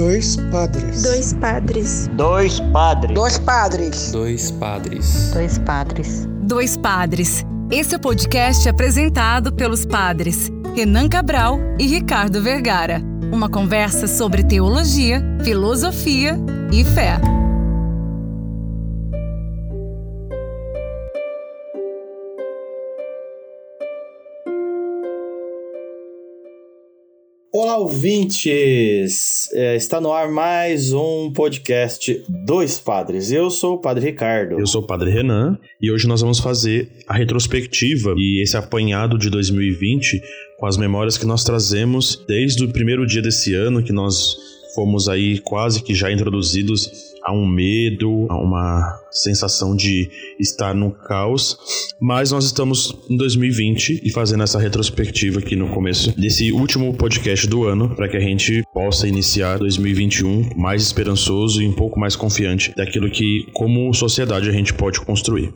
Dois padres. Dois padres. Dois padres. Dois padres. Dois padres. Dois padres. Dois padres. Esse é o podcast apresentado pelos padres Renan Cabral e Ricardo Vergara. Uma conversa sobre teologia, filosofia e fé. Olá, ouvintes! É, está no ar mais um podcast Dois Padres. Eu sou o Padre Ricardo. Eu sou o Padre Renan e hoje nós vamos fazer a retrospectiva e esse apanhado de 2020 com as memórias que nós trazemos desde o primeiro dia desse ano que nós fomos aí quase que já introduzidos a um medo, a uma sensação de estar no caos, mas nós estamos em 2020 e fazendo essa retrospectiva aqui no começo desse último podcast do ano para que a gente possa iniciar 2021 mais esperançoso e um pouco mais confiante daquilo que como sociedade a gente pode construir.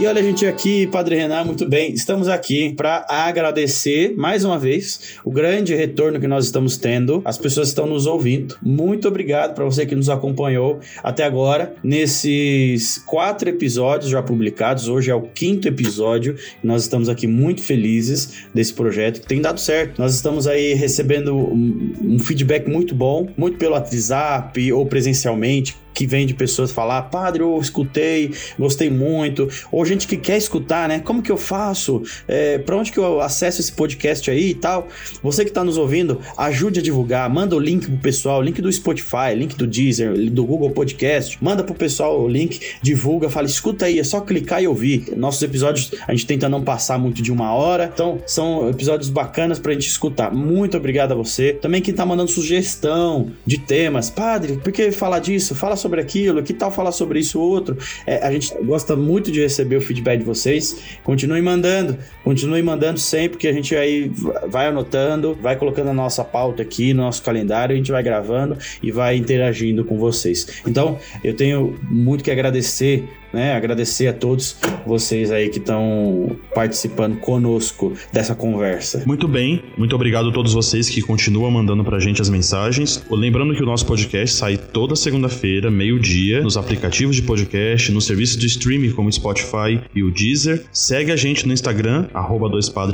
E olha a gente aqui, Padre Renan, muito bem. Estamos aqui para agradecer mais uma vez o grande retorno que nós estamos tendo. As pessoas estão nos ouvindo. Muito obrigado para você que nos acompanhou até agora nesses quatro episódios já publicados. Hoje é o quinto episódio. Nós estamos aqui muito felizes desse projeto que tem dado certo. Nós estamos aí recebendo um, feedback muito bom, muito pelo WhatsApp ou presencialmente que vem de pessoas falar, padre, eu escutei, gostei muito, ou gente que quer escutar, né? Como que eu faço? É, para onde que eu acesso esse podcast aí e tal? Você que está nos ouvindo, ajude a divulgar, manda o link pro pessoal, link do Spotify, link do Deezer, do Google Podcast, manda pro pessoal o link, divulga, fala, escuta aí, é só clicar e ouvir. Nossos episódios a gente tenta não passar muito de uma hora, então são episódios bacanas pra gente escutar. Muito obrigado a você. Também quem tá mandando sugestão de temas, padre, por que falar disso? Fala sobre aquilo, que tal falar sobre isso outro? É, a gente gosta muito de receber o feedback de vocês. Continue mandando, continue mandando sempre, que a gente aí vai anotando, vai colocando a nossa pauta aqui no nosso calendário, a gente vai gravando e vai interagindo com vocês. Então, eu tenho muito que agradecer né, agradecer a todos vocês aí que estão participando conosco dessa conversa. Muito bem, muito obrigado a todos vocês que continuam mandando pra gente as mensagens. Lembrando que o nosso podcast sai toda segunda-feira, meio-dia, nos aplicativos de podcast, no serviço de streaming como Spotify e o Deezer. Segue a gente no Instagram, arroba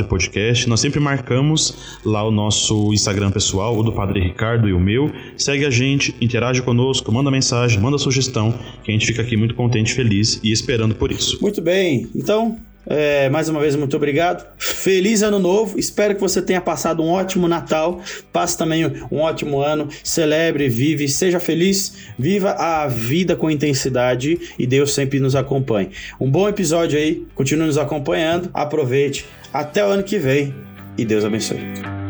Podcast. Nós sempre marcamos lá o nosso Instagram pessoal, o do Padre Ricardo e o meu. Segue a gente, interage conosco, manda mensagem, manda sugestão, que a gente fica aqui muito contente e feliz e esperando por isso. Muito bem, então é, mais uma vez, muito obrigado. Feliz ano novo. Espero que você tenha passado um ótimo Natal. Passe também um ótimo ano. Celebre, vive, seja feliz. Viva a vida com intensidade e Deus sempre nos acompanhe. Um bom episódio aí. Continue nos acompanhando. Aproveite. Até o ano que vem e Deus abençoe.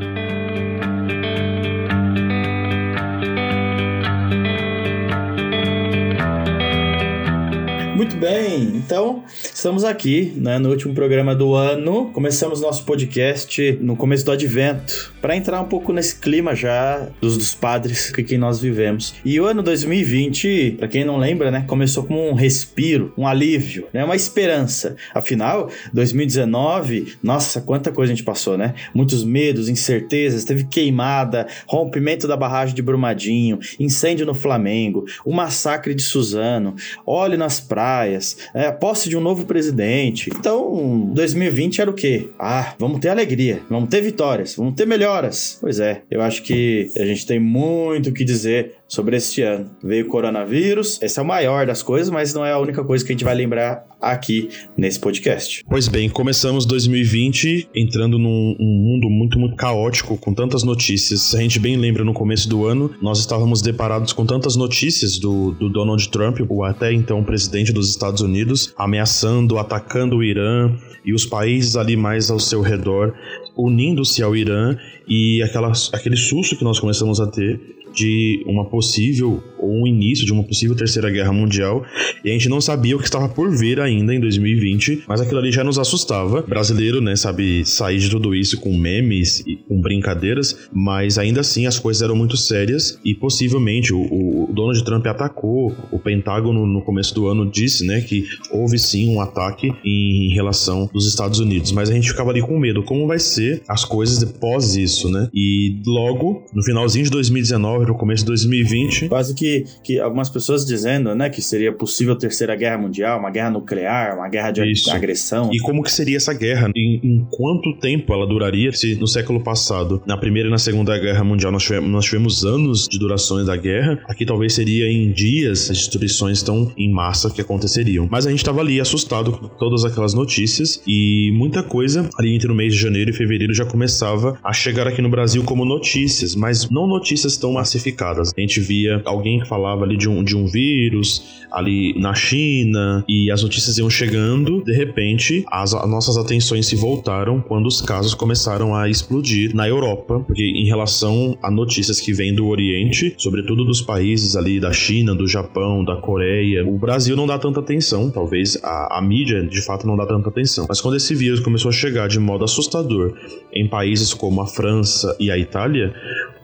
Muito bem, então estamos aqui né, no último programa do ano. Começamos nosso podcast no começo do advento, para entrar um pouco nesse clima já dos, dos padres que, que nós vivemos. E o ano 2020, para quem não lembra, né, começou com um respiro, um alívio, né, uma esperança. Afinal, 2019, nossa, quanta coisa a gente passou, né? Muitos medos, incertezas, teve queimada, rompimento da barragem de Brumadinho, incêndio no Flamengo, o massacre de Suzano, óleo nas praias praias, é, a posse de um novo presidente. Então, 2020 era o quê? Ah, vamos ter alegria, vamos ter vitórias, vamos ter melhoras. Pois é, eu acho que a gente tem muito o que dizer sobre este ano. Veio o coronavírus, esse é o maior das coisas, mas não é a única coisa que a gente vai lembrar aqui nesse podcast. Pois bem, começamos 2020 entrando num um mundo muito, muito caótico, com tantas notícias. A gente bem lembra, no começo do ano, nós estávamos deparados com tantas notícias do, do Donald Trump, o até então presidente dos Estados Unidos, ameaçando, atacando o Irã e os países ali mais ao seu redor, unindo-se ao Irã e aquela, aquele susto que nós começamos a ter de uma possível ou um início de uma possível terceira guerra mundial e a gente não sabia o que estava por vir ainda em 2020, mas aquilo ali já nos assustava. Brasileiro, né, sabe sair de tudo isso com memes e com brincadeiras, mas ainda assim as coisas eram muito sérias e possivelmente o, o Donald Trump atacou, o Pentágono no começo do ano disse, né, que houve sim um ataque em relação dos Estados Unidos, mas a gente ficava ali com medo, como vai ser as coisas após isso, né? E logo, no finalzinho de 2019, no começo de 2020... Quase que, que algumas pessoas dizendo, né, que seria possível terceira guerra mundial, uma guerra nuclear, uma guerra de isso. agressão. E como que seria essa guerra? Em, em quanto tempo ela duraria? Se no século passado, na Primeira e na Segunda Guerra Mundial, nós tivemos, nós tivemos anos de durações da guerra, aqui talvez seria em dias as destruições tão em massa que aconteceriam. Mas a gente estava ali assustado com todas aquelas notícias e muita coisa ali entre o mês de janeiro e fevereiro já começava a chegar aqui no Brasil como notícias, mas não notícias tão massificadas. A gente via alguém que falava ali de um, de um vírus ali na China e as notícias iam chegando, de repente as, as nossas atenções se voltaram quando os casos começaram a explodir na Europa, porque em relação a notícias que vêm do Oriente, sobretudo dos países ali da China, do Japão, da Coreia, o Brasil não dá tanta atenção, talvez a, a mídia de fato não dá tanta atenção. Mas quando esse vírus começou a chegar de modo assustador em países como a França e a Itália,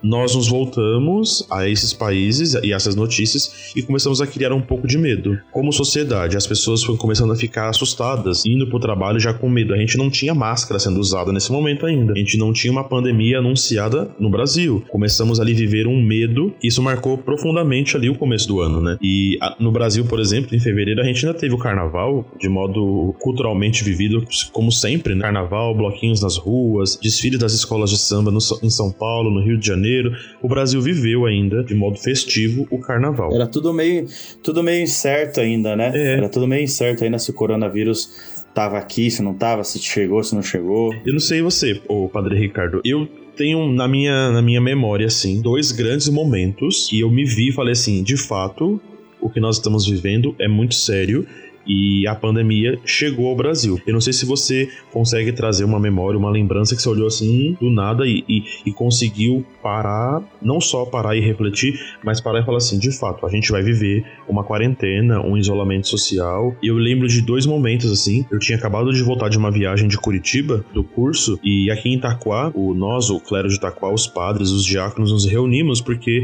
nós nos voltamos a esses países e essas notícias e começamos a criar um pouco de medo. Como sociedade, as pessoas foram começando a ficar assustadas, indo pro trabalho já com medo. A gente não tinha máscara sendo usada nesse momento ainda. A gente não tinha uma pandemia anunciada no Brasil. Começamos ali a viver um medo. Isso marcou profundamente ali o começo do ano, né? E no Brasil, por exemplo, em fevereiro a gente ainda teve o carnaval de modo culturalmente vivido, como sempre, né? Carnaval, bloquinhos nas ruas, desfile das escolas de samba no, em São Paulo, no Rio de Janeiro O Brasil viveu ainda, de modo festivo, o carnaval. Era tudo meio, tudo meio incerto ainda, né? É. Era tudo meio incerto ainda se o coronavírus tava aqui, se não tava, se chegou, se não chegou. Eu não sei você, o Padre Ricardo. Eu tenho na minha, na minha memória, assim, dois grandes momentos que eu me vi e falei assim: de fato, o que nós estamos vivendo é muito sério e a pandemia chegou ao Brasil. Eu não sei se você consegue trazer uma memória, uma lembrança que você olhou assim do nada e, e, e conseguiu parar, não só parar e refletir, mas parar e falar assim: de fato, a gente vai viver uma quarentena, um isolamento social. E eu lembro de dois momentos assim. Eu tinha acabado de voltar de uma viagem de Curitiba, do curso, e aqui em Itaquá, o nós, o clero de Itaquá, os padres, os diáconos, nos reunimos porque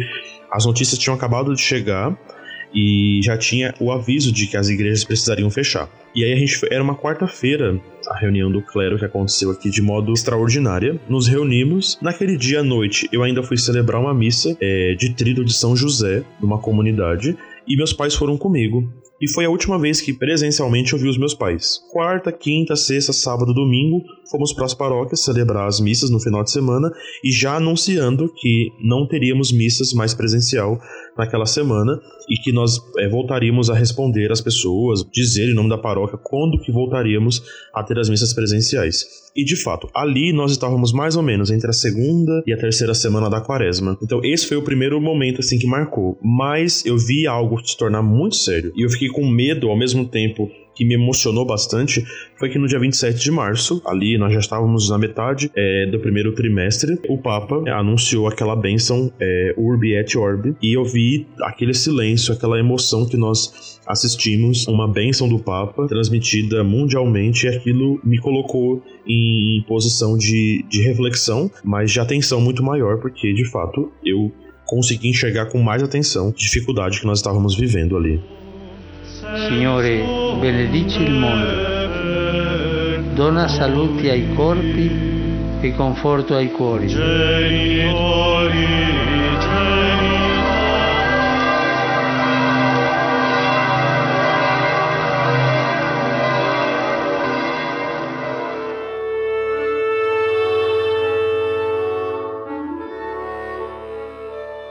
as notícias tinham acabado de chegar e já tinha o aviso de que as igrejas precisariam fechar. E aí a gente era uma quarta-feira a reunião do clero que aconteceu aqui de modo extraordinária. Nos reunimos. Naquele dia à noite, eu ainda fui celebrar uma missa é, de trido de São José, numa comunidade, e meus pais foram comigo. E foi a última vez que presencialmente eu vi os meus pais. Quarta, quinta, sexta, sábado, domingo, fomos para as paróquias celebrar as missas no final de semana e já anunciando que não teríamos missas mais presencial naquela semana e que nós é, voltaríamos a responder às pessoas, dizer em nome da paróquia quando que voltaríamos a ter as missas presenciais. E de fato, ali nós estávamos mais ou menos entre a segunda e a terceira semana da quaresma. Então esse foi o primeiro momento assim que marcou. Mas eu vi algo se tornar muito sério e eu fiquei com medo ao mesmo tempo que me emocionou bastante foi que no dia 27 de março, ali nós já estávamos na metade é, do primeiro trimestre, o Papa anunciou aquela bênção é, Urbi et Orbi e eu vi aquele silêncio, aquela emoção que nós assistimos, uma bênção do Papa transmitida mundialmente e aquilo me colocou em posição de, de reflexão, mas de atenção muito maior, porque de fato eu consegui enxergar com mais atenção a dificuldade que nós estávamos vivendo ali. Signore, benedici il mondo, dona salute ai corpi e conforto ai cuori.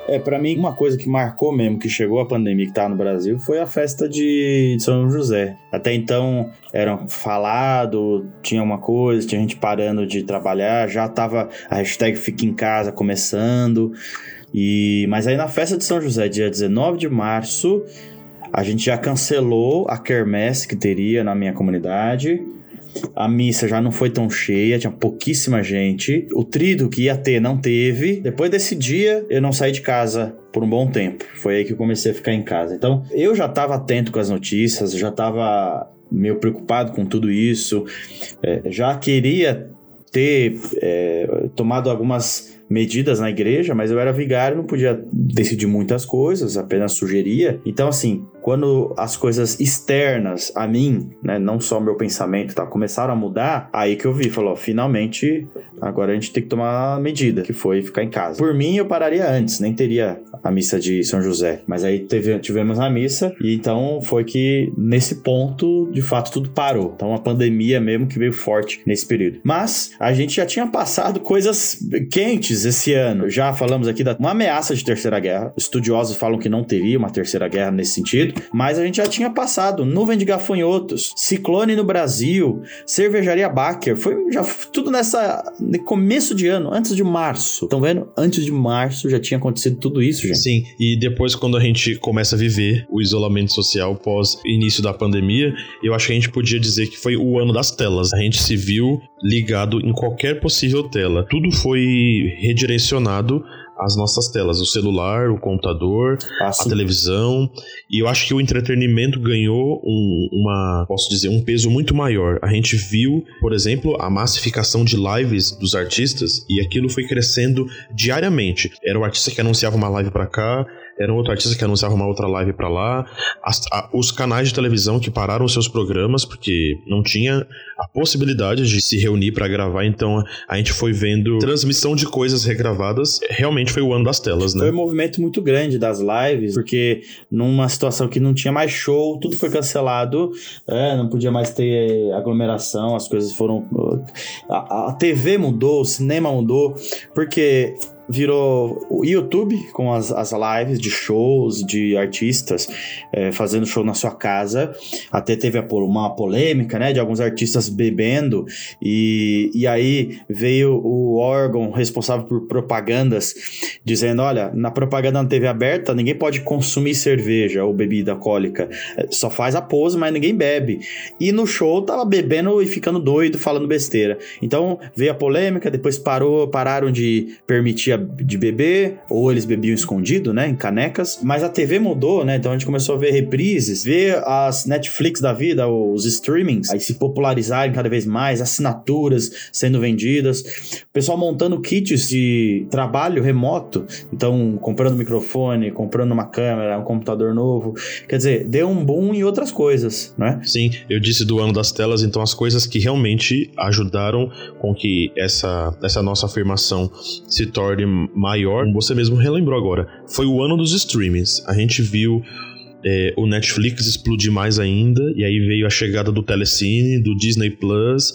É, para mim, uma coisa que marcou mesmo, que chegou a pandemia que tá no Brasil, foi a festa de São José. Até então, era falado, tinha uma coisa, tinha gente parando de trabalhar, já tava a hashtag Fica em Casa começando. E Mas aí na festa de São José, dia 19 de março, a gente já cancelou a quermesse que teria na minha comunidade a missa já não foi tão cheia, tinha pouquíssima gente. O trido que ia ter não teve. Depois desse dia, eu não saí de casa por um bom tempo. Foi aí que eu comecei a ficar em casa. Então, eu já estava atento com as notícias, já estava meio preocupado com tudo isso. É, já queria ter é, tomado algumas medidas na igreja, mas eu era vigário, não podia decidir muitas coisas, apenas sugeria. Então, assim, quando as coisas externas a mim, né, não só meu pensamento, tá, começaram a mudar, aí que eu vi, falou, finalmente, agora a gente tem que tomar medida, que foi ficar em casa. Por mim, eu pararia antes, nem teria a missa de São José, mas aí teve, tivemos a missa e então foi que nesse ponto, de fato, tudo parou. Então, uma pandemia mesmo que veio forte nesse período. Mas a gente já tinha passado coisas quentes esse ano. Já falamos aqui da uma ameaça de terceira guerra. Estudiosos falam que não teria uma terceira guerra nesse sentido mas a gente já tinha passado. Nuvem de gafanhotos, ciclone no Brasil, cervejaria Baker, foi já tudo nessa começo de ano, antes de março. Estão vendo? Antes de março já tinha acontecido tudo isso, gente. Sim, e depois quando a gente começa a viver o isolamento social pós início da pandemia, eu acho que a gente podia dizer que foi o ano das telas. A gente se viu ligado em qualquer possível tela. Tudo foi redirecionado as nossas telas, o celular, o computador, ah, a televisão. E eu acho que o entretenimento ganhou um, uma, posso dizer, um peso muito maior. A gente viu, por exemplo, a massificação de lives dos artistas e aquilo foi crescendo diariamente. Era o artista que anunciava uma live para cá, era um outro artista que anunciava uma outra live para lá. As, a, os canais de televisão que pararam seus programas porque não tinha a possibilidade de se reunir para gravar, então a gente foi vendo transmissão de coisas regravadas. Realmente foi o ano das telas, né? Foi um movimento muito grande das lives, porque numa situação que não tinha mais show, tudo foi cancelado, é, não podia mais ter aglomeração, as coisas foram. A, a TV mudou, o cinema mudou, porque virou o YouTube com as, as lives de shows de artistas é, fazendo show na sua casa. Até teve uma polêmica, né, de alguns artistas bebendo e, e aí veio o órgão responsável por propagandas dizendo, olha, na propaganda na TV aberta ninguém pode consumir cerveja ou bebida alcoólica, é, só faz a pose, mas ninguém bebe. E no show tava bebendo e ficando doido, falando besteira. Então veio a polêmica, depois parou, pararam de permitir de beber, ou eles bebiam escondido, né, em canecas. Mas a TV mudou, né? Então a gente começou a ver reprises, ver as Netflix da vida, os streamings, aí se popularizarem cada vez mais, assinaturas sendo vendidas, o pessoal montando kits de trabalho remoto, então comprando microfone, comprando uma câmera, um computador novo. Quer dizer, deu um boom em outras coisas, né? Sim, eu disse do ano das telas, então as coisas que realmente ajudaram com que essa, essa nossa afirmação se torne maior, como você mesmo relembrou agora, foi o ano dos streamings. A gente viu é, o Netflix explodir mais ainda, e aí veio a chegada do Telecine, do Disney Plus,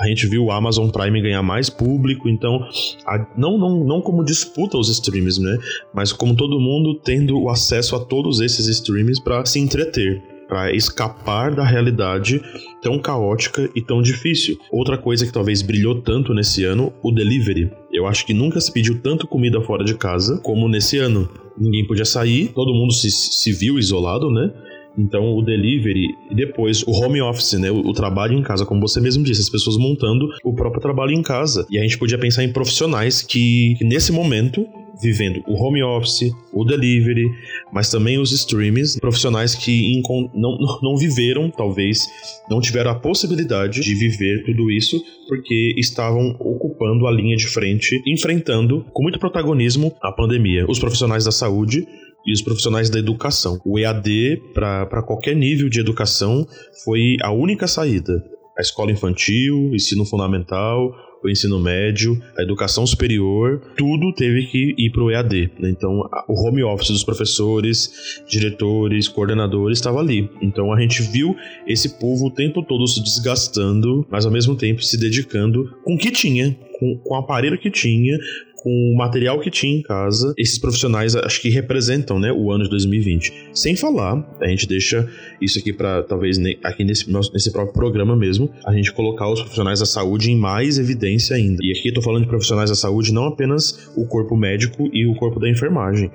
a gente viu o Amazon Prime ganhar mais público, então, a, não, não, não como disputa os streams, né? Mas como todo mundo tendo o acesso a todos esses streams para se entreter para escapar da realidade tão caótica e tão difícil. Outra coisa que talvez brilhou tanto nesse ano, o delivery. Eu acho que nunca se pediu tanto comida fora de casa como nesse ano. Ninguém podia sair, todo mundo se, se viu isolado, né? Então, o delivery e depois o home office, né? O, o, trabalho em casa, como você mesmo disse, as pessoas montando o próprio trabalho em casa. E a gente podia pensar em profissionais que, que nesse momento vivendo o home office, o delivery, mas também os streamings, profissionais que não, não viveram, talvez, não tiveram a possibilidade de viver tudo isso porque estavam ocupando a linha de frente, enfrentando com muito protagonismo a pandemia. Os profissionais da saúde e os profissionais da educação. O EAD, para qualquer nível de educação, foi a única saída. A escola infantil, ensino fundamental, o ensino médio, a educação superior, tudo teve que ir para o EAD. Né? Então, o home office dos professores, diretores, coordenadores estava ali. Então, a gente viu esse povo o tempo todo se desgastando, mas ao mesmo tempo se dedicando com o que tinha, com, com o aparelho que tinha, com o material que tinha em casa, esses profissionais acho que representam, né, o ano de 2020. Sem falar, a gente deixa isso aqui para talvez aqui nesse, nesse próprio programa mesmo, a gente colocar os profissionais da saúde em mais evidência ainda. E aqui eu tô falando de profissionais da saúde, não apenas o corpo médico e o corpo da enfermagem,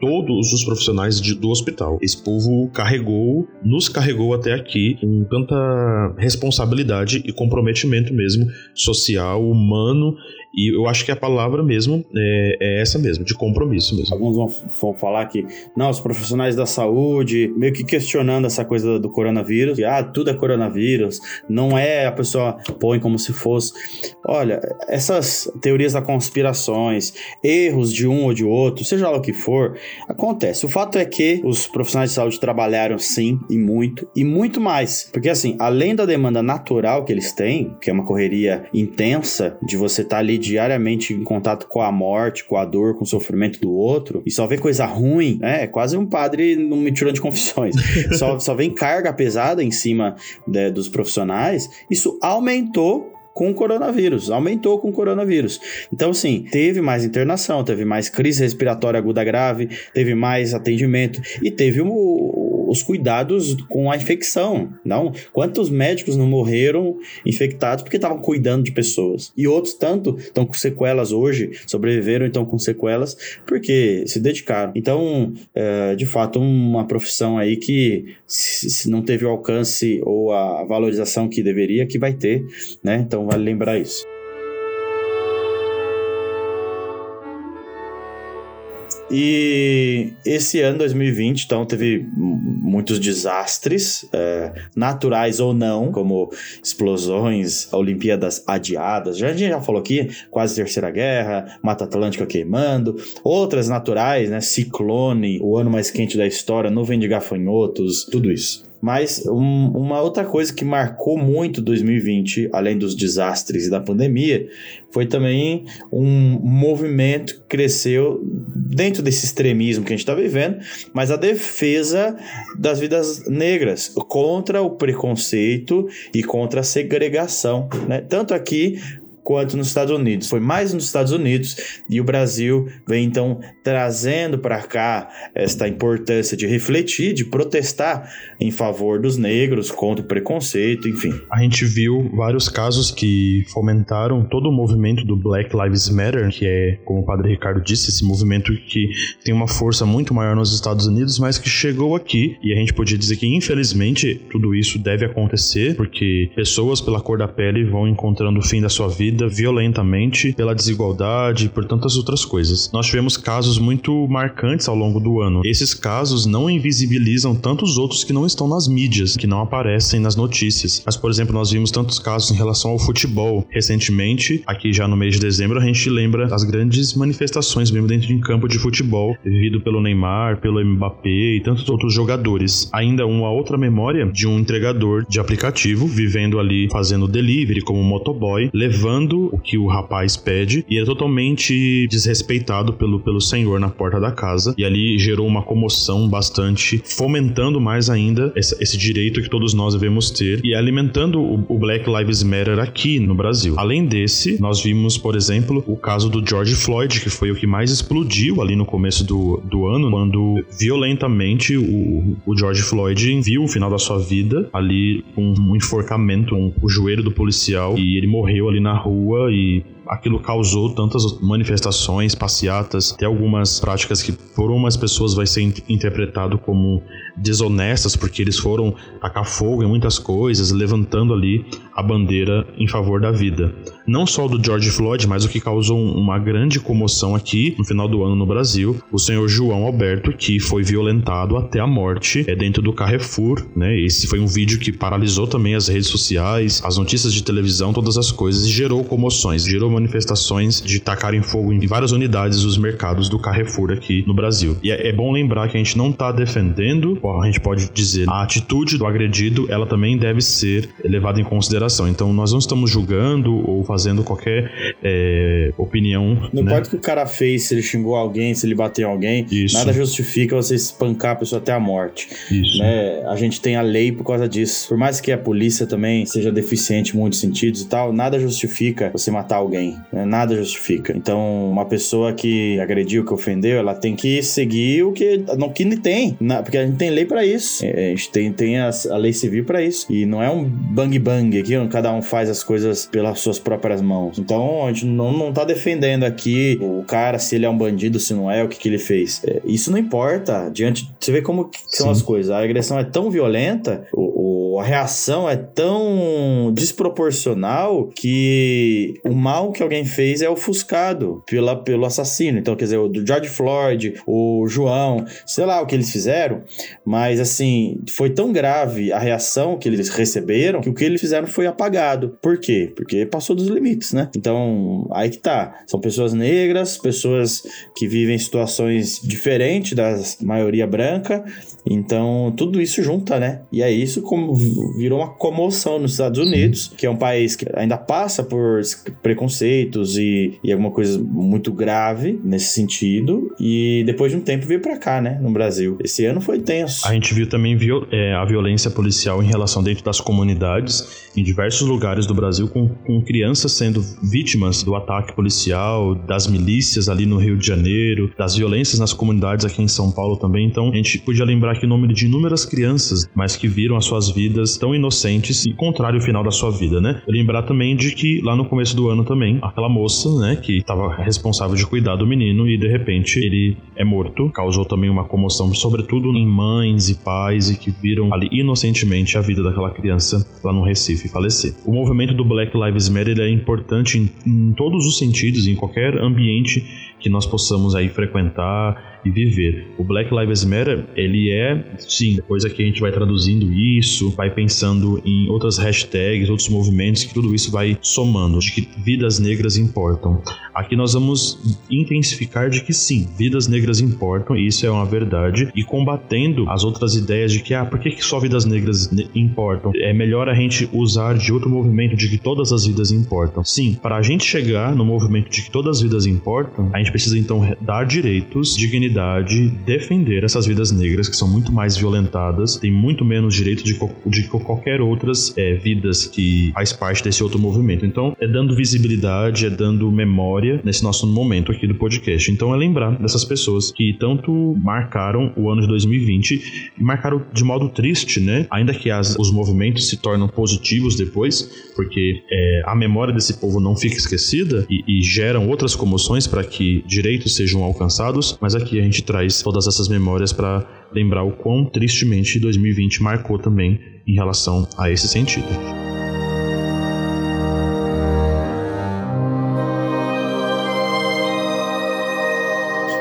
todos os profissionais de, do hospital. Esse povo carregou, nos carregou até aqui com tanta responsabilidade e comprometimento mesmo social, humano E eu acho que a palavra mesmo é, é essa mesmo, de compromisso mesmo. Alguns vão, vão, falar que, não, os profissionais da saúde, meio que questionando essa coisa do coronavírus, que, ah, tudo é coronavírus, não é, a pessoa põe como se fosse. Olha, essas teorias da conspirações, erros de um ou de outro, seja lá o que for, acontece. O fato é que os profissionais de saúde trabalharam sim, e muito, e muito mais. Porque assim, além da demanda natural que eles têm, que é uma correria intensa de você estar tá ali diariamente em contato com a morte, com a dor, com o sofrimento do outro, e só vê coisa ruim, né? É quase um padre num miturão de confissões. só, só vem carga pesada em cima de, dos profissionais. Isso aumentou com o coronavírus, aumentou com o coronavírus. Então, sim, teve mais internação, teve mais crise respiratória aguda grave, teve mais atendimento e teve o, os cuidados com a infecção. Não, quantos médicos não morreram infectados porque estavam cuidando de pessoas? E outros tanto estão com sequelas hoje, sobreviveram então com sequelas porque se dedicaram. Então, é, de fato, uma profissão aí que se não teve o alcance ou a valorização que deveria, que vai ter, né? Então, vale lembrar isso. E esse ano, 2020, então, teve muitos desastres, é, naturais ou não, como explosões, Olimpíadas adiadas. Já, a gente já falou aqui, quase Terceira Guerra, Mata Atlântica queimando. Outras naturais, né? Ciclone, o ano mais quente da história, nuvem de gafanhotos, tudo isso. Mas um, uma outra coisa que marcou muito 2020, além dos desastres e da pandemia, foi também um movimento que cresceu dentro desse extremismo que a gente está vivendo, mas a defesa das vidas negras contra o preconceito e contra a segregação, né? Tanto aqui quanto nos Estados Unidos. Foi mais nos Estados Unidos e o Brasil vem então trazendo para cá esta importância de refletir, de protestar em favor dos negros, contra o preconceito, enfim. A gente viu vários casos que fomentaram todo o movimento do Black Lives Matter, que é, como o Padre Ricardo disse, esse movimento que tem uma força muito maior nos Estados Unidos, mas que chegou aqui e a gente podia dizer que infelizmente tudo isso deve acontecer porque pessoas pela cor da pele vão encontrando o fim da sua vida violentamente pela desigualdade e por tantas outras coisas. Nós tivemos casos muito marcantes ao longo do ano. Esses casos não invisibilizam tantos outros que não estão nas mídias, que não aparecem nas notícias. Mas, por exemplo, nós vimos tantos casos em relação ao futebol. Recentemente, aqui já no mês de dezembro, a gente lembra das grandes manifestações mesmo dentro de um campo de futebol, vivido pelo Neymar, pelo Mbappé e tantos outros jogadores. Ainda uma outra memória de um entregador de aplicativo vivendo ali fazendo delivery como motoboy, levando o que o rapaz pede e é totalmente desrespeitado pelo, pelo senhor na porta da casa. E ali gerou uma comoção bastante, fomentando mais ainda esse, esse direito que todos nós devemos ter e alimentando o, o Black Lives Matter aqui no Brasil. Além desse, nós vimos, por exemplo, o caso do George Floyd, que foi o que mais explodiu ali no começo do, do ano, quando violentamente o, o George Floyd viu o final da sua vida ali com um enforcamento, um, o joelho do policial, e ele morreu ali na rua rua e aquilo causou tantas manifestações, passeatas, até algumas práticas que por umas pessoas vai ser interpretado como desonestas, porque eles foram tacar fogo em muitas coisas, levantando ali a bandeira em favor da vida. Não só do George Floyd, mas o que causou uma grande comoção aqui no final do ano no Brasil, o senhor João Alberto, que foi violentado até a morte é dentro do Carrefour, né? Esse foi um vídeo que paralisou também as redes sociais, as notícias de televisão, todas as coisas, e gerou comoções, gerou manifestações de tacarem fogo em várias unidades dos mercados do Carrefour aqui no Brasil. E é, é bom lembrar que a gente não está defendendo, a gente pode dizer, a atitude do agredido, ela também deve ser levada em consideração. Então nós não estamos julgando ou fazendo qualquer é, opinião. Não né? importa o que o cara fez, se ele xingou alguém, se ele bateu alguém, Isso. nada justifica você espancar a pessoa até a morte. Isso. Né? A gente tem a lei por causa disso. Por mais que a polícia também seja deficiente em muitos sentidos e tal, nada justifica você matar alguém. Né? Nada justifica. Então, uma pessoa que agrediu, que ofendeu, ela tem que seguir o que, no que tem, na, porque a gente tem lei para isso. É, a gente tem, tem a, a lei civil para isso. E não é um bang bang aqui, onde cada um faz as coisas pelas suas próprias mãos. Então, a gente não, não tá defendendo aqui o cara, se ele é um bandido, se não é, o que, que ele fez. É, isso não importa. Diante, você vê como são as coisas. A agressão é tão violenta, o, o, a reação é tão desproporcional que o mal que alguém fez é ofuscado pela, pelo assassino. Então, quer dizer, o George Floyd, o João, sei lá o que eles fizeram, mas assim, foi tão grave a reação que eles receberam que o que eles fizeram foi apagado. Por quê? Porque passou dos limites, né? Então, aí que tá. São pessoas negras, pessoas que vivem situações diferentes da maioria branca. Então, tudo isso junta, né? E aí isso como virou uma comoção nos Estados Unidos, que é um país que ainda passa por e, e alguma coisa muito grave nesse sentido. E depois de um tempo veio para cá, né? No Brasil. Esse ano foi tenso. A gente viu também viol é, a violência policial em relação dentro das comunidades, em diversos lugares do Brasil, com, com crianças sendo vítimas do ataque policial, das milícias ali no Rio de Janeiro, das violências nas comunidades aqui em São Paulo também. Então a gente podia lembrar aqui o nome de inúmeras crianças, mas que viram as suas vidas tão inocentes e contrário ao final da sua vida, né? Lembrar também de que lá no começo do ano também, aquela moça, né, que estava responsável de cuidar do menino e de repente ele é morto, causou também uma comoção, sobretudo em mães e pais e que viram ali inocentemente a vida daquela criança lá no Recife falecer. O movimento do Black Lives Matter é importante em, em todos os sentidos, em qualquer ambiente que nós possamos aí frequentar e viver. O Black Lives Matter, ele é, sim, depois aqui a gente vai traduzindo isso, vai pensando em outras hashtags, outros movimentos, que tudo isso vai somando, de que vidas negras importam. Aqui nós vamos intensificar de que sim, vidas negras importam, e isso é uma verdade, e combatendo as outras ideias de que, ah, por que, que só vidas negras importam? É melhor a gente usar de outro movimento de que todas as vidas importam. Sim, para a gente chegar no movimento de que todas as vidas importam, a gente precisa então dar direitos, dignidade, defender essas vidas negras que são muito mais violentadas, têm muito menos direito de, de qualquer outras é, vidas que faz parte desse outro movimento. Então, é dando visibilidade, é dando memória nesse nosso momento aqui do podcast. Então, é lembrar dessas pessoas que tanto marcaram o ano de 2020 e marcaram de modo triste, né? Ainda que as, os movimentos se tornam positivos depois, porque é, a memória desse povo não fica esquecida e, e geram outras comoções para que direitos sejam alcançados, mas aqui a gente traz todas essas memórias para lembrar o quão tristemente 2020 marcou também em relação a esse sentido.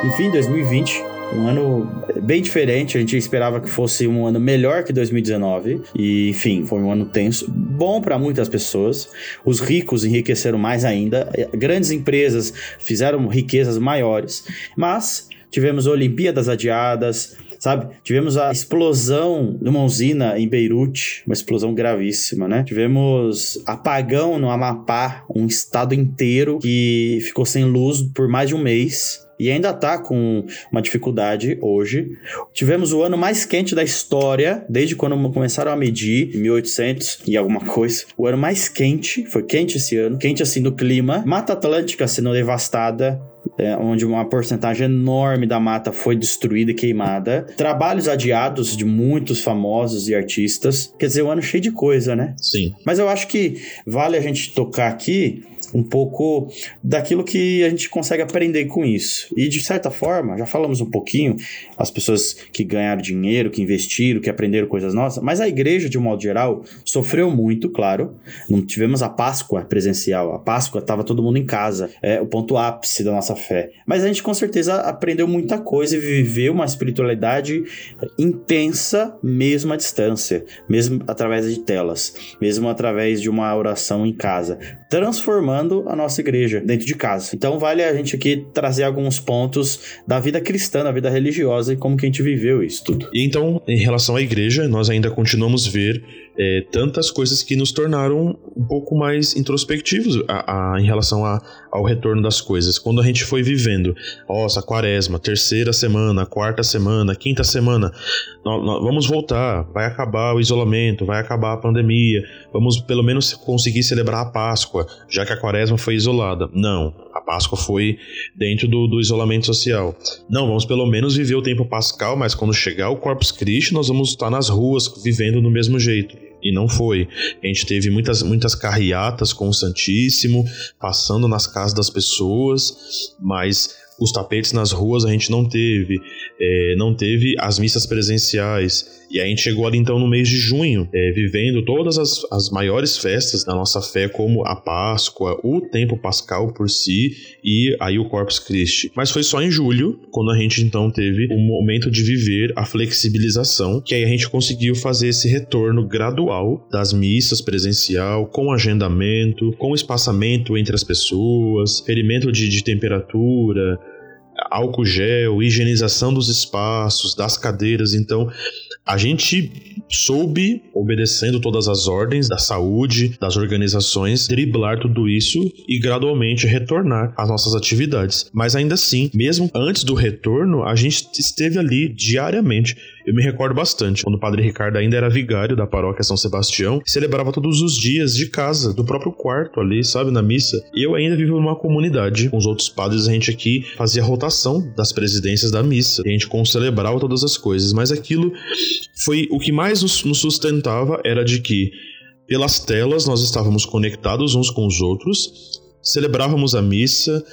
Enfim, 2020 um ano bem diferente. A gente esperava que fosse um ano melhor que 2019. E, enfim, foi um ano tenso. Bom para muitas pessoas. Os ricos enriqueceram mais ainda. Grandes empresas fizeram riquezas maiores. Mas tivemos Olimpíadas adiadas, sabe? Tivemos a explosão de uma usina em Beirute, uma explosão gravíssima, né? Tivemos apagão no Amapá, um estado inteiro que ficou sem luz por mais de um mês e ainda está com uma dificuldade hoje. Tivemos o ano mais quente da história, desde quando começaram a medir, 1800 e alguma coisa. O ano mais quente, foi quente esse ano, quente assim do clima. Mata Atlântica sendo devastada, é, onde uma porcentagem enorme da mata foi destruída e queimada. Trabalhos adiados de muitos famosos e artistas. Quer dizer, um ano cheio de coisa, né? Sim. Mas eu acho que vale a gente tocar aqui um pouco daquilo que a gente consegue aprender com isso. E de certa forma, já falamos um pouquinho, as pessoas que ganharam dinheiro, que investiram, que aprenderam coisas nossas, mas a igreja, de um modo geral, sofreu muito, claro. Não tivemos a Páscoa presencial. A Páscoa estava todo mundo em casa, é o ponto ápice da nossa fé. Mas a gente com certeza aprendeu muita coisa e viveu uma espiritualidade intensa, mesmo à distância, mesmo através de telas, mesmo através de uma oração em casa, transformando a nossa igreja dentro de casa. Então vale a gente aqui trazer alguns pontos da vida cristã, da vida religiosa e como que a gente viveu isso tudo. E então, em relação à igreja, nós ainda continuamos ver é, tantas coisas que nos tornaram um pouco mais introspectivos a, a, em relação a, ao retorno das coisas. Quando a gente foi vivendo, nossa, quaresma, terceira semana, quarta semana, quinta semana, nós, nós, vamos voltar, vai acabar o isolamento, vai acabar a pandemia, vamos pelo menos conseguir celebrar a Páscoa, já que a quaresma foi isolada. Não, a Páscoa foi dentro do, do, isolamento social. Não, vamos pelo menos viver o tempo pascal, mas quando chegar o Corpus Christi, nós vamos estar nas ruas vivendo do mesmo jeito. E não foi. A gente teve muitas, muitas carreatas com o Santíssimo, passando nas casas das pessoas, mas os tapetes nas ruas a gente não teve, é, não teve as missas presenciais. E a gente chegou ali então no mês de junho, é, vivendo todas as, as maiores festas da nossa fé, como a Páscoa, o tempo pascal por si e aí o Corpus Christi. Mas foi só em julho, quando a gente então teve o momento de viver a flexibilização, que aí a gente conseguiu fazer esse retorno gradual das missas presencial, com agendamento, com espaçamento entre as pessoas, ferimento de, de temperatura, álcool gel, higienização dos espaços, das cadeiras. Então, a gente soube, obedecendo todas as ordens da saúde, das organizações, driblar tudo isso e gradualmente retornar às nossas atividades. Mas ainda assim, mesmo antes do retorno, a gente esteve ali diariamente eu me recordo bastante quando o padre Ricardo ainda era vigário da paróquia São Sebastião, celebrava todos os dias de casa, do próprio quarto ali, sabe, na missa. Eu ainda vivo numa comunidade com os outros padres, a gente aqui fazia rotação das presidências da missa, a gente concelebrava todas as coisas, mas aquilo foi o que mais nos sustentava era de que pelas telas nós estávamos conectados uns com os outros, celebrávamos a missa,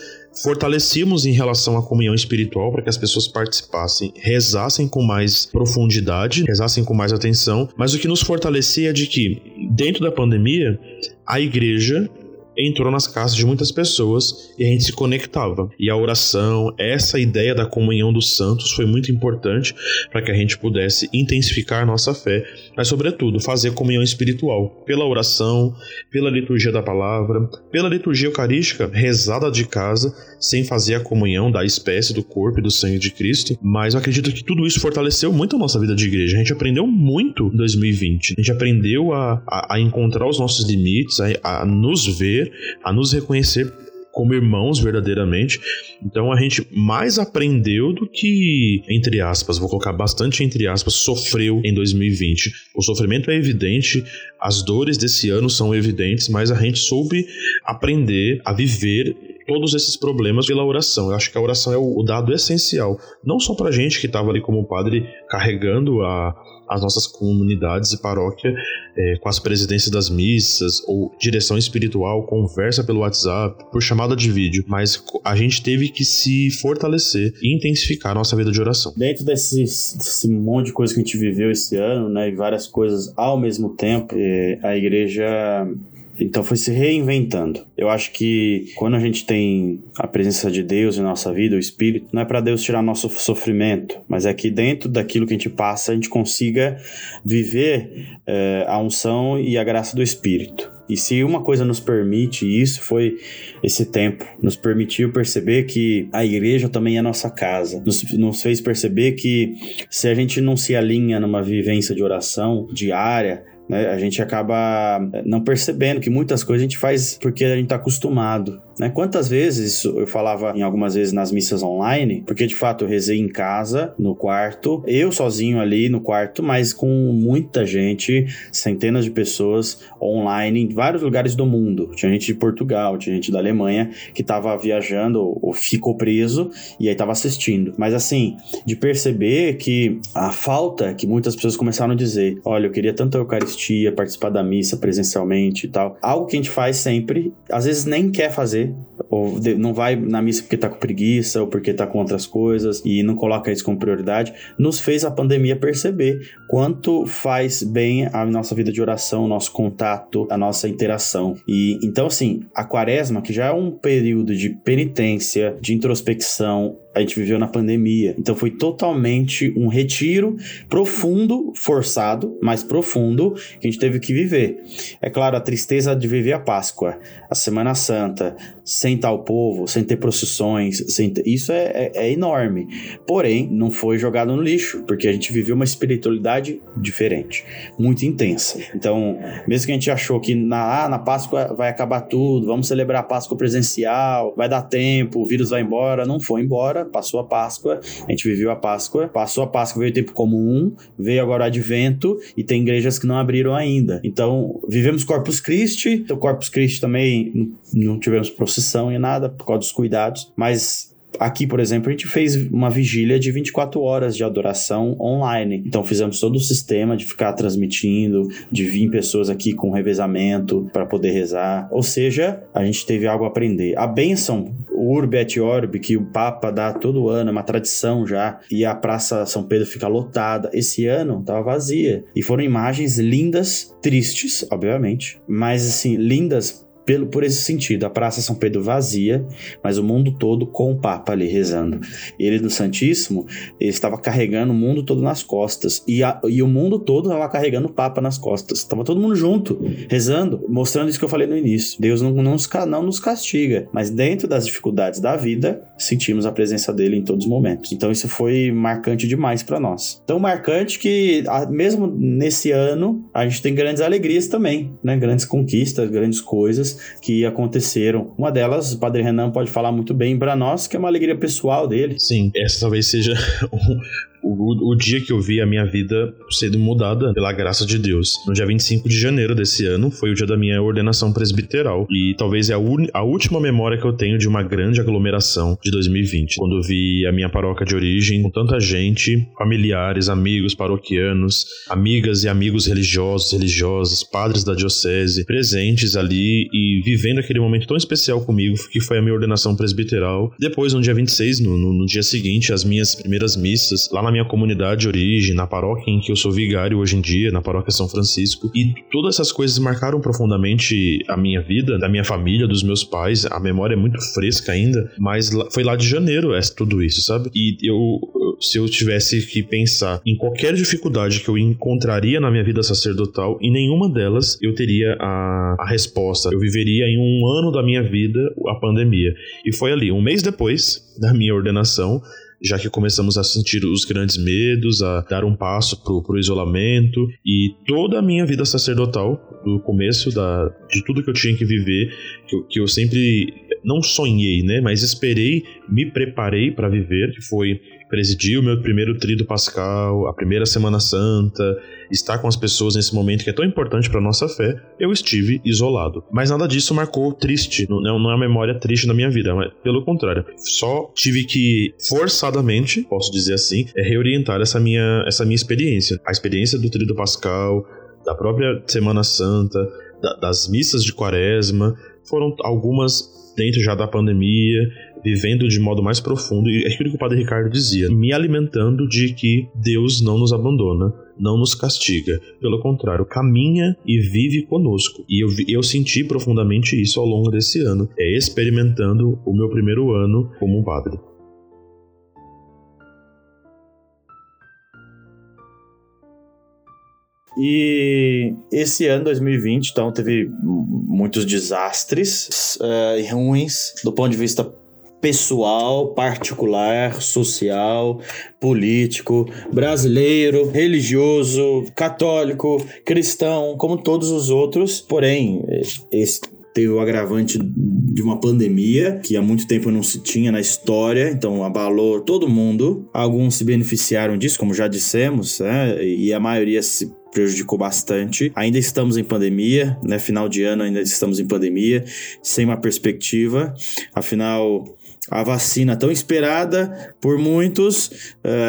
fortalecíamos em relação à comunhão espiritual para que as pessoas participassem, rezassem com mais profundidade, rezassem com mais atenção, mas o que nos fortalecia é de que, dentro da pandemia, a igreja entrou nas casas de muitas pessoas e a gente se conectava. E a oração, essa ideia da comunhão dos santos foi muito importante para que a gente pudesse intensificar nossa fé, mas sobretudo fazer comunhão espiritual pela oração, pela liturgia da palavra, pela liturgia eucarística rezada de casa, sem fazer a comunhão da espécie do corpo e do sangue de Cristo. Mas eu acredito que tudo isso fortaleceu muito a nossa vida de igreja. A gente aprendeu muito em 2020. A gente aprendeu a, a, a encontrar os nossos limites, a, a nos ver a nos reconhecer como irmãos verdadeiramente. Então a gente mais aprendeu do que, entre aspas, vou colocar bastante entre aspas, sofreu em 2020. O sofrimento é evidente, as dores desse ano são evidentes, mas a gente soube aprender a viver todos esses problemas pela oração. Eu acho que a oração é o, dado essencial, não só para gente que estava ali como padre carregando a, as nossas comunidades e paróquia é, com as presidências das missas ou direção espiritual, conversa pelo WhatsApp, por chamada de vídeo, mas a gente teve que se fortalecer e intensificar a nossa vida de oração. Dentro desse, desse monte de coisa que a gente viveu esse ano, né, e várias coisas ao mesmo tempo, é, a igreja então foi se reinventando. Eu acho que quando a gente tem a presença de Deus em nossa vida, o Espírito, não é para Deus tirar nosso sofrimento, mas é que dentro daquilo que a gente passa, a gente consiga viver é, a unção e a graça do Espírito. E se uma coisa nos permite isso, foi esse tempo. Nos permitiu perceber que a igreja também é nossa casa. Nos, nos fez perceber que se a gente não se alinha numa vivência de oração diária, né? A gente acaba eh, não percebendo que muitas coisas a gente faz porque a gente está acostumado. Né? Quantas vezes eu falava em algumas vezes nas missas online, porque de fato eu rezei em casa, no quarto, eu sozinho ali no quarto, mas com muita gente, centenas de pessoas online em vários lugares do mundo. Tinha gente de Portugal, tinha gente da Alemanha que estava viajando ou ficou preso e aí estava assistindo. Mas assim, de perceber que a falta que muitas pessoas começaram a dizer: olha, eu queria tanto a Eucaristia, participar da missa presencialmente e tal. Algo que a gente faz sempre, às vezes nem quer fazer ou não vai na missa porque tá com preguiça ou porque tá com outras coisas e não coloca isso como prioridade, nos fez a pandemia perceber quanto faz bem a nossa vida de oração, o nosso contato, a nossa interação. E então assim, a quaresma, que já é um período de penitência, de introspecção, a gente viveu na pandemia. Então foi totalmente um retiro profundo, forçado, mas profundo, que a gente teve que viver. É claro, a tristeza de viver a Páscoa, a Semana Santa, sem tal povo, sem ter procissões, sem ter... isso é, é, é, enorme. Porém, não foi jogado no lixo, porque a gente viveu uma espiritualidade diferente, muito intensa. Então, mesmo que a gente achou que na, ah, na Páscoa vai acabar tudo, vamos celebrar a Páscoa presencial, vai dar tempo, o vírus vai embora, não foi embora passou a Páscoa, a gente viveu a Páscoa, passou a Páscoa, veio o tempo comum, veio agora o Advento e tem igrejas que não abriram ainda. Então, vivemos Corpus Christi, então Corpus Christi também não tivemos procissão e nada por causa dos cuidados, mas Aqui, por exemplo, a gente fez uma vigília de 24 horas de adoração online. Então fizemos todo o sistema de ficar transmitindo, de vir pessoas aqui com revezamento para poder rezar. Ou seja, a gente teve algo a aprender. A bênção o Urbi et Orbi, que o Papa dá todo ano, é uma tradição já, e a Praça São Pedro fica lotada. Esse ano tava vazia. E foram imagens lindas, tristes, obviamente, mas assim, lindas pelo, por esse sentido. A Praça São Pedro vazia, mas o mundo todo com o Papa ali rezando. Ele do Santíssimo, ele estava carregando o mundo todo nas costas. E, a, e o mundo todo estava carregando o Papa nas costas. Estava todo mundo junto, rezando, mostrando isso que eu falei no início. Deus não, não, nos, não nos castiga, mas dentro das dificuldades da vida, sentimos a presença dele em todos os momentos. Então isso foi marcante demais para nós. Tão marcante que, mesmo nesse ano, a gente tem grandes alegrias também, né? Grandes conquistas, grandes coisas que aconteceram. Uma delas, o Padre Renan pode falar muito bem para nós, que é uma alegria pessoal dele. Sim, essa talvez seja o, o, dia que eu vi a minha vida sendo mudada pela graça de Deus. No dia 25 de janeiro desse ano foi o dia da minha ordenação presbiteral e talvez é a, a última memória que eu tenho de uma grande aglomeração de 2020, quando eu vi a minha paróquia de origem com tanta gente, familiares, amigos, paroquianos, amigas e amigos religiosos, religiosas, padres da diocese, presentes ali e vivendo aquele momento tão especial comigo que foi a minha ordenação presbiteral. Depois, no dia 26, no, no, no dia seguinte, as minhas primeiras missas lá na minha comunidade de origem, na paróquia em que eu sou vigário hoje em dia, na paróquia São Francisco. E todas essas coisas marcaram profundamente a minha vida, da minha família, dos meus pais. A memória é muito fresca ainda, mas foi lá de janeiro é tudo isso, sabe? E eu, se eu tivesse que pensar em qualquer dificuldade que eu encontraria na minha vida sacerdotal, em nenhuma delas eu teria a, a resposta. Eu viveria em um ano da minha vida a pandemia. E foi ali, um mês depois da minha ordenação, já que começamos a sentir os grandes medos, a dar um passo pro, pro isolamento. E toda a minha vida sacerdotal, do começo da, de tudo que eu tinha que viver, que eu, que eu sempre não sonhei, né, mas esperei, me preparei para viver, que foi presidir o meu primeiro trido pascal, a primeira semana santa, estar com as pessoas nesse momento que é tão importante para nossa fé, eu estive isolado. Mas nada disso marcou triste, não, não é uma memória triste na minha vida, mas pelo contrário, só tive que forçadamente, posso dizer assim, é reorientar essa minha essa minha experiência, a experiência do trido pascal, da própria Semana Santa, da, das missas de Quaresma, foram algumas dentro já da pandemia, vivendo de modo mais profundo, e é aquilo que o Padre Ricardo dizia, me alimentando de que Deus não nos abandona, não nos castiga, pelo contrário, caminha e vive conosco. E eu, eu senti profundamente isso ao longo desse ano, é experimentando o meu primeiro ano como um padre. E esse ano, 2020, então, teve muitos desastres uh, ruins do ponto de vista pessoal, particular, social, político, brasileiro, religioso, católico, cristão, como todos os outros. Porém, esse teve o agravante de uma pandemia que há muito tempo não se tinha na história, então abalou todo mundo. Alguns se beneficiaram disso, como já dissemos, né? e a maioria se prejudicou bastante. Ainda estamos em pandemia, né? Final de ano ainda estamos em pandemia, sem uma perspectiva. Afinal, a vacina tão esperada por muitos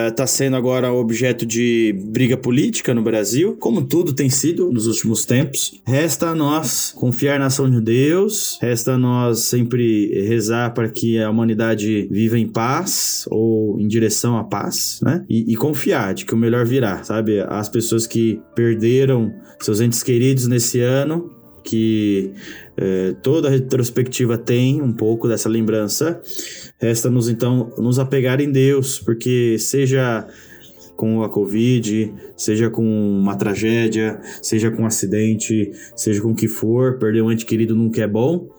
está eh, uh, sendo agora objeto de briga política no Brasil, como tudo tem sido nos últimos tempos. Resta a nós confiar na ação de Deus, resta a nós sempre rezar para que a humanidade viva em paz ou em direção à paz, né? E, e confiar de que o melhor virá, sabe? As pessoas que perderam seus entes queridos nesse ano, que é, toda retrospectiva tem um pouco dessa lembrança. Resta-nos então nos apegar em Deus, porque seja com a Covid, seja com uma tragédia, seja com um acidente, seja com o que for, perder um ente querido nunca é bom,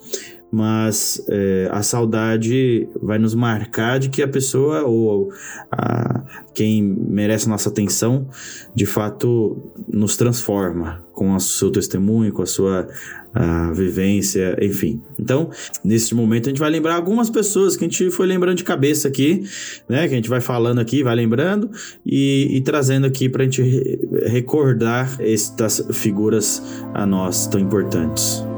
mas é, a saudade vai nos marcar de que a pessoa ou a, quem merece nossa atenção de fato nos transforma com o seu testemunho, com a sua a vivência, enfim. Então, nesse momento a gente vai lembrar algumas pessoas que a gente foi lembrando de cabeça aqui, né? Que a gente vai falando aqui, vai lembrando e, e trazendo aqui para a gente recordar estas figuras a nós tão importantes.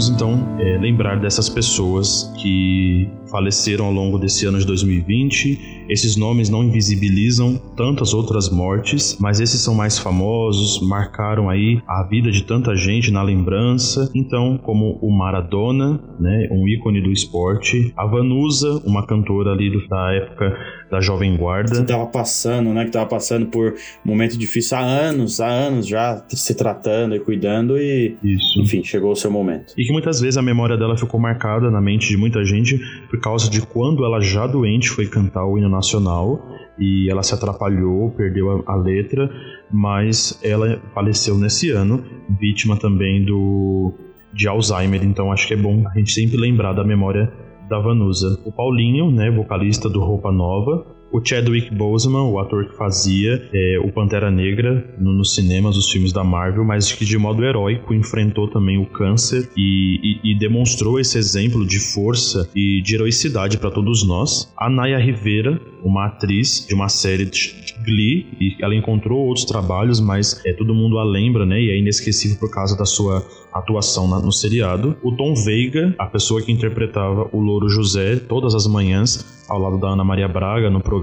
Vamos então é, lembrar dessas pessoas que faleceram ao longo desse ano de 2020 esses nomes não invisibilizam tantas outras mortes, mas esses são mais famosos, marcaram aí a vida de tanta gente na lembrança. Então, como o Maradona, né, um ícone do esporte, a Vanusa, uma cantora ali da época da Jovem Guarda. Que tava passando, né? Que tava passando por um momento difícil há anos, há anos já se tratando e cuidando e, Isso. enfim, chegou o seu momento. E que muitas vezes a memória dela ficou marcada na mente de muita gente por causa de quando ela já doente foi cantar o hino nacional e ela se atrapalhou, perdeu a, a letra, mas ela faleceu nesse ano, vítima também do de Alzheimer, então acho que é bom a gente sempre lembrar da memória da Vanusa. O Paulinho, né, vocalista do Roupa Nova, o Chadwick Boseman, o ator que fazia é, o Pantera Negra no, nos cinemas, os filmes da Marvel, mas que de modo heróico enfrentou também o câncer e, e, e demonstrou esse exemplo de força e de heroicidade para todos nós. A Naya Rivera, uma atriz de uma série de Glee, e ela encontrou outros trabalhos, mas é, todo mundo a lembra, né? E é inesquecível por causa da sua atuação na, no seriado. O Tom Veiga, a pessoa que interpretava o Louro José todas as manhãs ao lado da Ana Maria Braga no programa.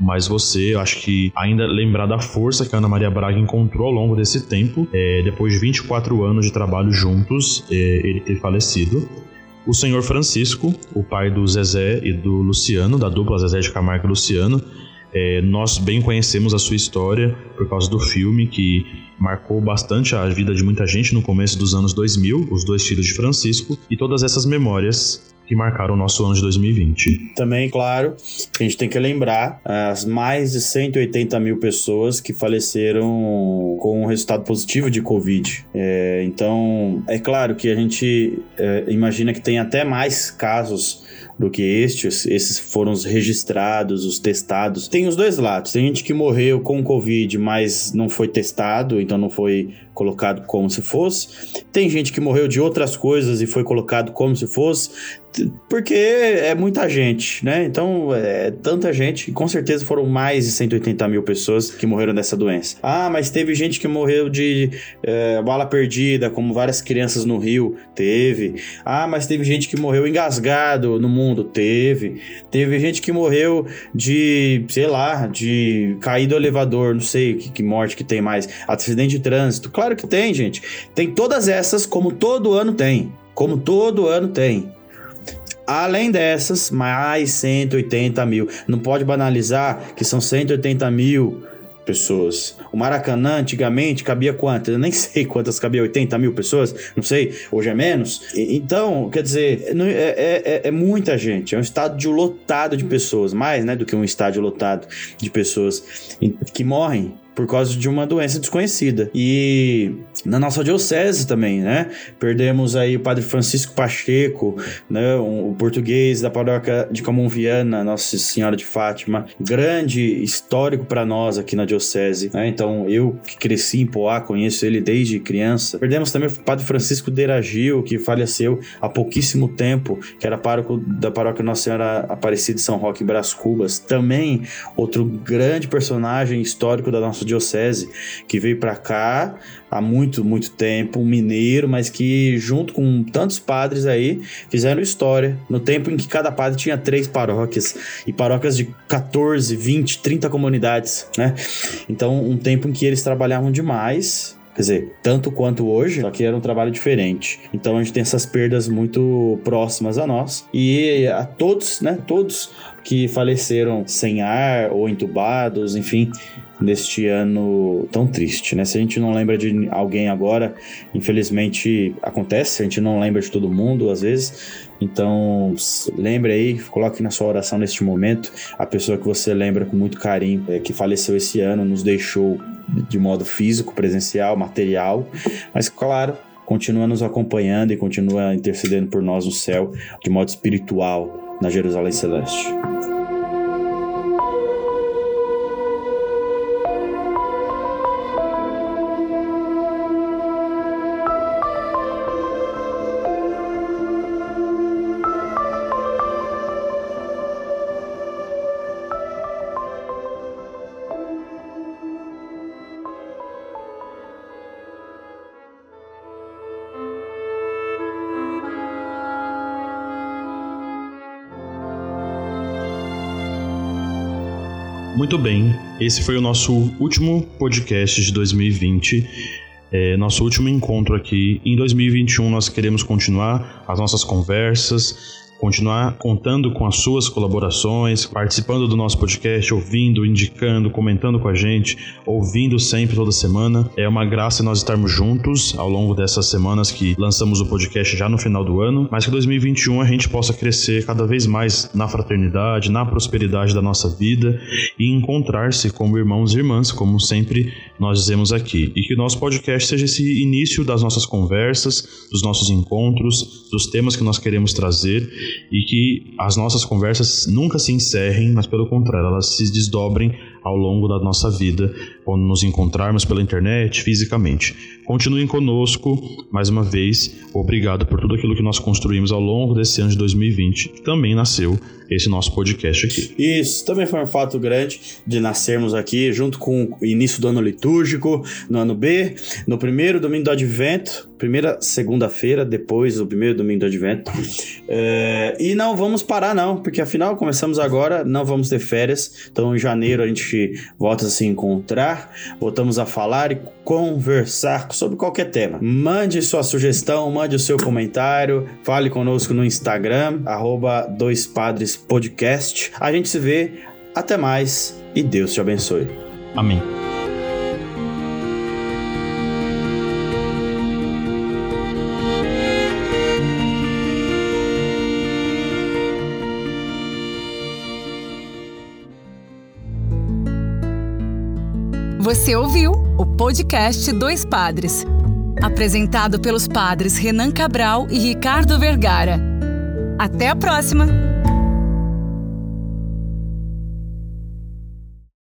Mas você, acho que ainda lembrar da força que a Ana Maria Braga encontrou ao longo desse tempo, é, depois de 24 anos de trabalho juntos, é, ele ter falecido. O senhor Francisco, o pai do Zezé e do Luciano, da dupla Zezé de Camargo e Luciano, é, nós bem conhecemos a sua história por causa do filme que marcou bastante a vida de muita gente no começo dos anos 2000, Os Dois Filhos de Francisco, e todas essas memórias que marcaram o nosso ano de 2020. Também, claro, a gente tem que lembrar as mais de 180 mil pessoas que faleceram com um resultado positivo de Covid. É, então, é claro que a gente é, imagina que tem até mais casos do que estes. Esses foram os registrados, os testados. Tem os dois lados. Tem gente que morreu com Covid, mas não foi testado, então não foi colocado como se fosse. Tem gente que morreu de outras coisas e foi colocado como se fosse, porque é muita gente, né? Então, é tanta gente, com certeza foram mais de 180 mil pessoas que morreram dessa doença. Ah, mas teve gente que morreu de é, bala perdida, como várias crianças no Rio, teve. Ah, mas teve gente que morreu engasgado no mundo, teve. Teve gente que morreu de, sei lá, de cair do elevador, não sei que, que morte que tem mais, acidente de trânsito. Claro que tem, gente. Tem todas essas, como todo ano tem. Como todo ano tem. Além dessas, mais 180 mil. Não pode banalizar que são 180 mil pessoas. O Maracanã, antigamente, cabia quantas? Eu nem sei quantas cabia, 80 mil pessoas? Não sei, hoje é menos. Então, quer dizer, é, é, é, é muita gente. É um estádio lotado de pessoas, mais né, do que um estádio lotado de pessoas que morrem por causa de uma doença desconhecida. E na nossa diocese também, né? Perdemos aí o Padre Francisco Pacheco, né? o português da paróquia de Camonviana, Nossa Senhora de Fátima, grande histórico para nós aqui na diocese, né? Então eu que cresci em Poá, conheço ele desde criança. Perdemos também o Padre Francisco Deragil, que faleceu há pouquíssimo tempo, que era pároco da paróquia Nossa Senhora Aparecida de São Roque em Brás Cubas. Também outro grande personagem histórico da nossa diocese, que veio para cá há muito, muito tempo, um mineiro, mas que junto com tantos padres aí fizeram história, no tempo em que cada padre tinha três paróquias e paróquias de 14, 20, 30 comunidades, né? Então, um tempo em que eles trabalhavam demais, Quer dizer, tanto quanto hoje, só que era um trabalho diferente. Então a gente tem essas perdas muito próximas a nós. E a todos, né? Todos que faleceram sem ar ou entubados, enfim, neste ano tão triste, né? Se a gente não lembra de alguém agora, infelizmente acontece, a gente não lembra de todo mundo às vezes. Então, lembre aí, coloque na sua oração neste momento a pessoa que você lembra com muito carinho, é, que faleceu esse ano, nos deixou de modo físico, presencial, material, mas claro, continua nos acompanhando e continua intercedendo por nós no céu de modo espiritual na Jerusalém Celeste. Muito bem, esse foi o nosso último podcast de 2020. É, nosso último encontro aqui. Em 2021 nós queremos continuar as nossas conversas, continuar contando com as suas colaborações, participando do nosso podcast, ouvindo, indicando, comentando com a gente, ouvindo sempre toda semana. É uma graça nós estarmos juntos ao longo dessas semanas que lançamos o podcast já no final do ano, mas que 2021 a gente possa crescer cada vez mais na fraternidade, na prosperidade da nossa vida e encontrar-se como irmãos e irmãs, como sempre nós dizemos aqui. E que o nosso podcast seja esse início das nossas conversas, dos nossos encontros, dos temas que nós queremos trazer e que as nossas conversas nunca se encerrem, mas pelo contrário, elas se desdobrem ao longo da nossa vida, quando nos encontrarmos pela internet, fisicamente. Continuem conosco, mais uma vez, obrigado por tudo aquilo que nós construímos ao longo desse ano de 2020, que também nasceu esse nosso podcast aqui. Isso, também foi um fato grande de nascermos aqui, junto com o início do ano litúrgico, no ano B, no primeiro domingo do advento, primeira segunda-feira, depois do primeiro domingo do advento. É, e não vamos parar, não, porque afinal começamos agora, não vamos ter férias, então em janeiro a gente volta a se encontrar, voltamos a falar e conversar sobre qualquer tema. Mande sua sugestão, mande o seu comentário, fale conosco no Instagram, arroba dois. A gente se vê, até mais e Deus te abençoe. Amém. Você ouviu o podcast Dois Padres, apresentado pelos padres Renan Cabral e Ricardo Vergara. Até a próxima!